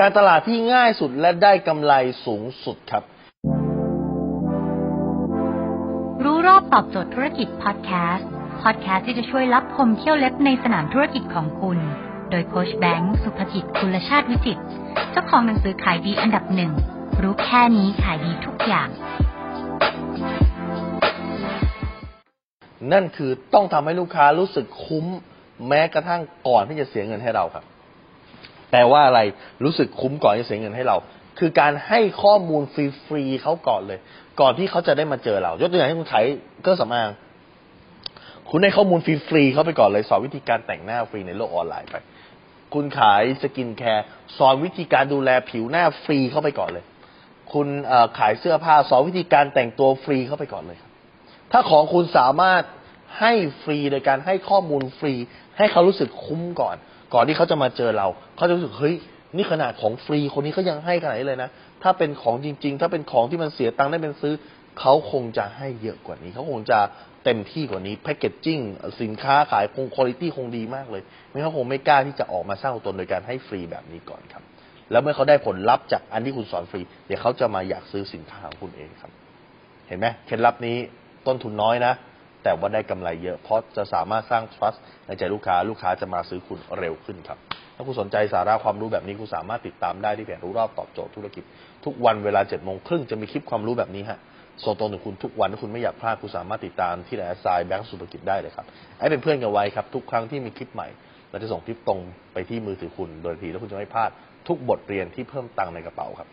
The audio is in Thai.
การตลาดที่ง่ายสุดและได้กำไรสูงสุดครับ รู้รอบตอบโจทย์ธุรกิจพอดแคสต์พอดแคสต์ที่จะช่วยรับพมเที่ยวเล็บในสนามธุรกิจของคุณ โดยโคชแบงค์สุภกิจคุณชาติวิจิตรเจ้าของหนังสือขายดีอันดับหนึ่งรู้แค่นี้ขายดีทุกอย่าง นั่นคือต้องทำให้ลูกค้ารู้สึกคุ้ม แม้กระทั่งก่อนที่จะเสียเงินให้เราครับแป ลว่าอะไรรู้สึกคุ้มก่อนจะเสียเงินให้เรา คือการให้ข้อมูลฟรีๆเขาก่อนเลย ก่อนที่เขาจะได้มาเจอเรา ยกตัวอย่างให้คุณขายเครื่องสำอางคุณให้ข้อมูลฟรีๆเขาไปก่อนเลย สอนวิธีการแต่งหน้าฟรีในโลกออนไลน์ไป คุณขาย skincare สอนวิธีการดูแลผิวหน้าฟรีเข้าไปก่อนเลย คุณขายเสื้อผ้าสอนวิธีการแต่งตัวฟรีเข้าไปก่อนเลย ถ้าของคุณสามารถ ให้ฟรีโดยการให้ข้อมูลฟรี ให้เขารู้สึกคุ้มก่อน ก่อนที่เขาจะมาเจอเรา เขาจะรู้สึกเฮ้ยนี่ขนาดของฟรีคนนี้เขายังให้ขนาดนี้เลยนะถ้าเป็นของจริง ๆ ถ้าเป็นของที่มันเสียตังค์ได้เป็นซื้อ เขาคงจะให้เยอะกว่านี้ เขาคงจะเต็มที่กว่านี้แพคเกจจิ้งสินค้าขายคงคุณภาพคงดีมากเลยไม่เขาคงไม่กล้าที่จะออกมาสร้างตัวตนโดยการให้ฟรีแบบนี้ก่อนครับ แล้วเมื่อเขาได้ผลลัพธ์จากอันที่คุณสอนฟรี เดี๋ยวเขาจะมาอยากซื้อสินค้าของคุณเองครับ เห็นไหมเคล็ดลับนี้ต้นทุนน้อยนะ แต่ว่าได้กำไรเยอะเพราะจะสามารถสร้าง trust ในใจลูกค้าลูกค้าจะมาซื้อคุณเร็วขึ้นครับ ถ้าคุณสนใจสาระความรู้แบบนี้คุณสามารถติดตามได้ที่เพจรู้รอบตอบโจทย์ธุรกิจ ทุกวันเวลา7จ็ดโมงครึ่งจะมีคลิปความรู้แบบนี้ฮะส่งตรงถึงคุณทุกวันถ้าคุณไม่อยากพลาดคุณสามารถติดตามที่ไลน์ไซแบงก์สุภกิจได้เลยครับให้เป็นเพื่อนกันไว้ครับทุกครั้งที่มีคลิปใหม่เราจะส่งคลิปตรงไปที่มือถือคุณโดยทีแล้วคุณจะไม่พลาดทุกบทเรียนที่เพิ่มตังค์ในกระเป๋าครับ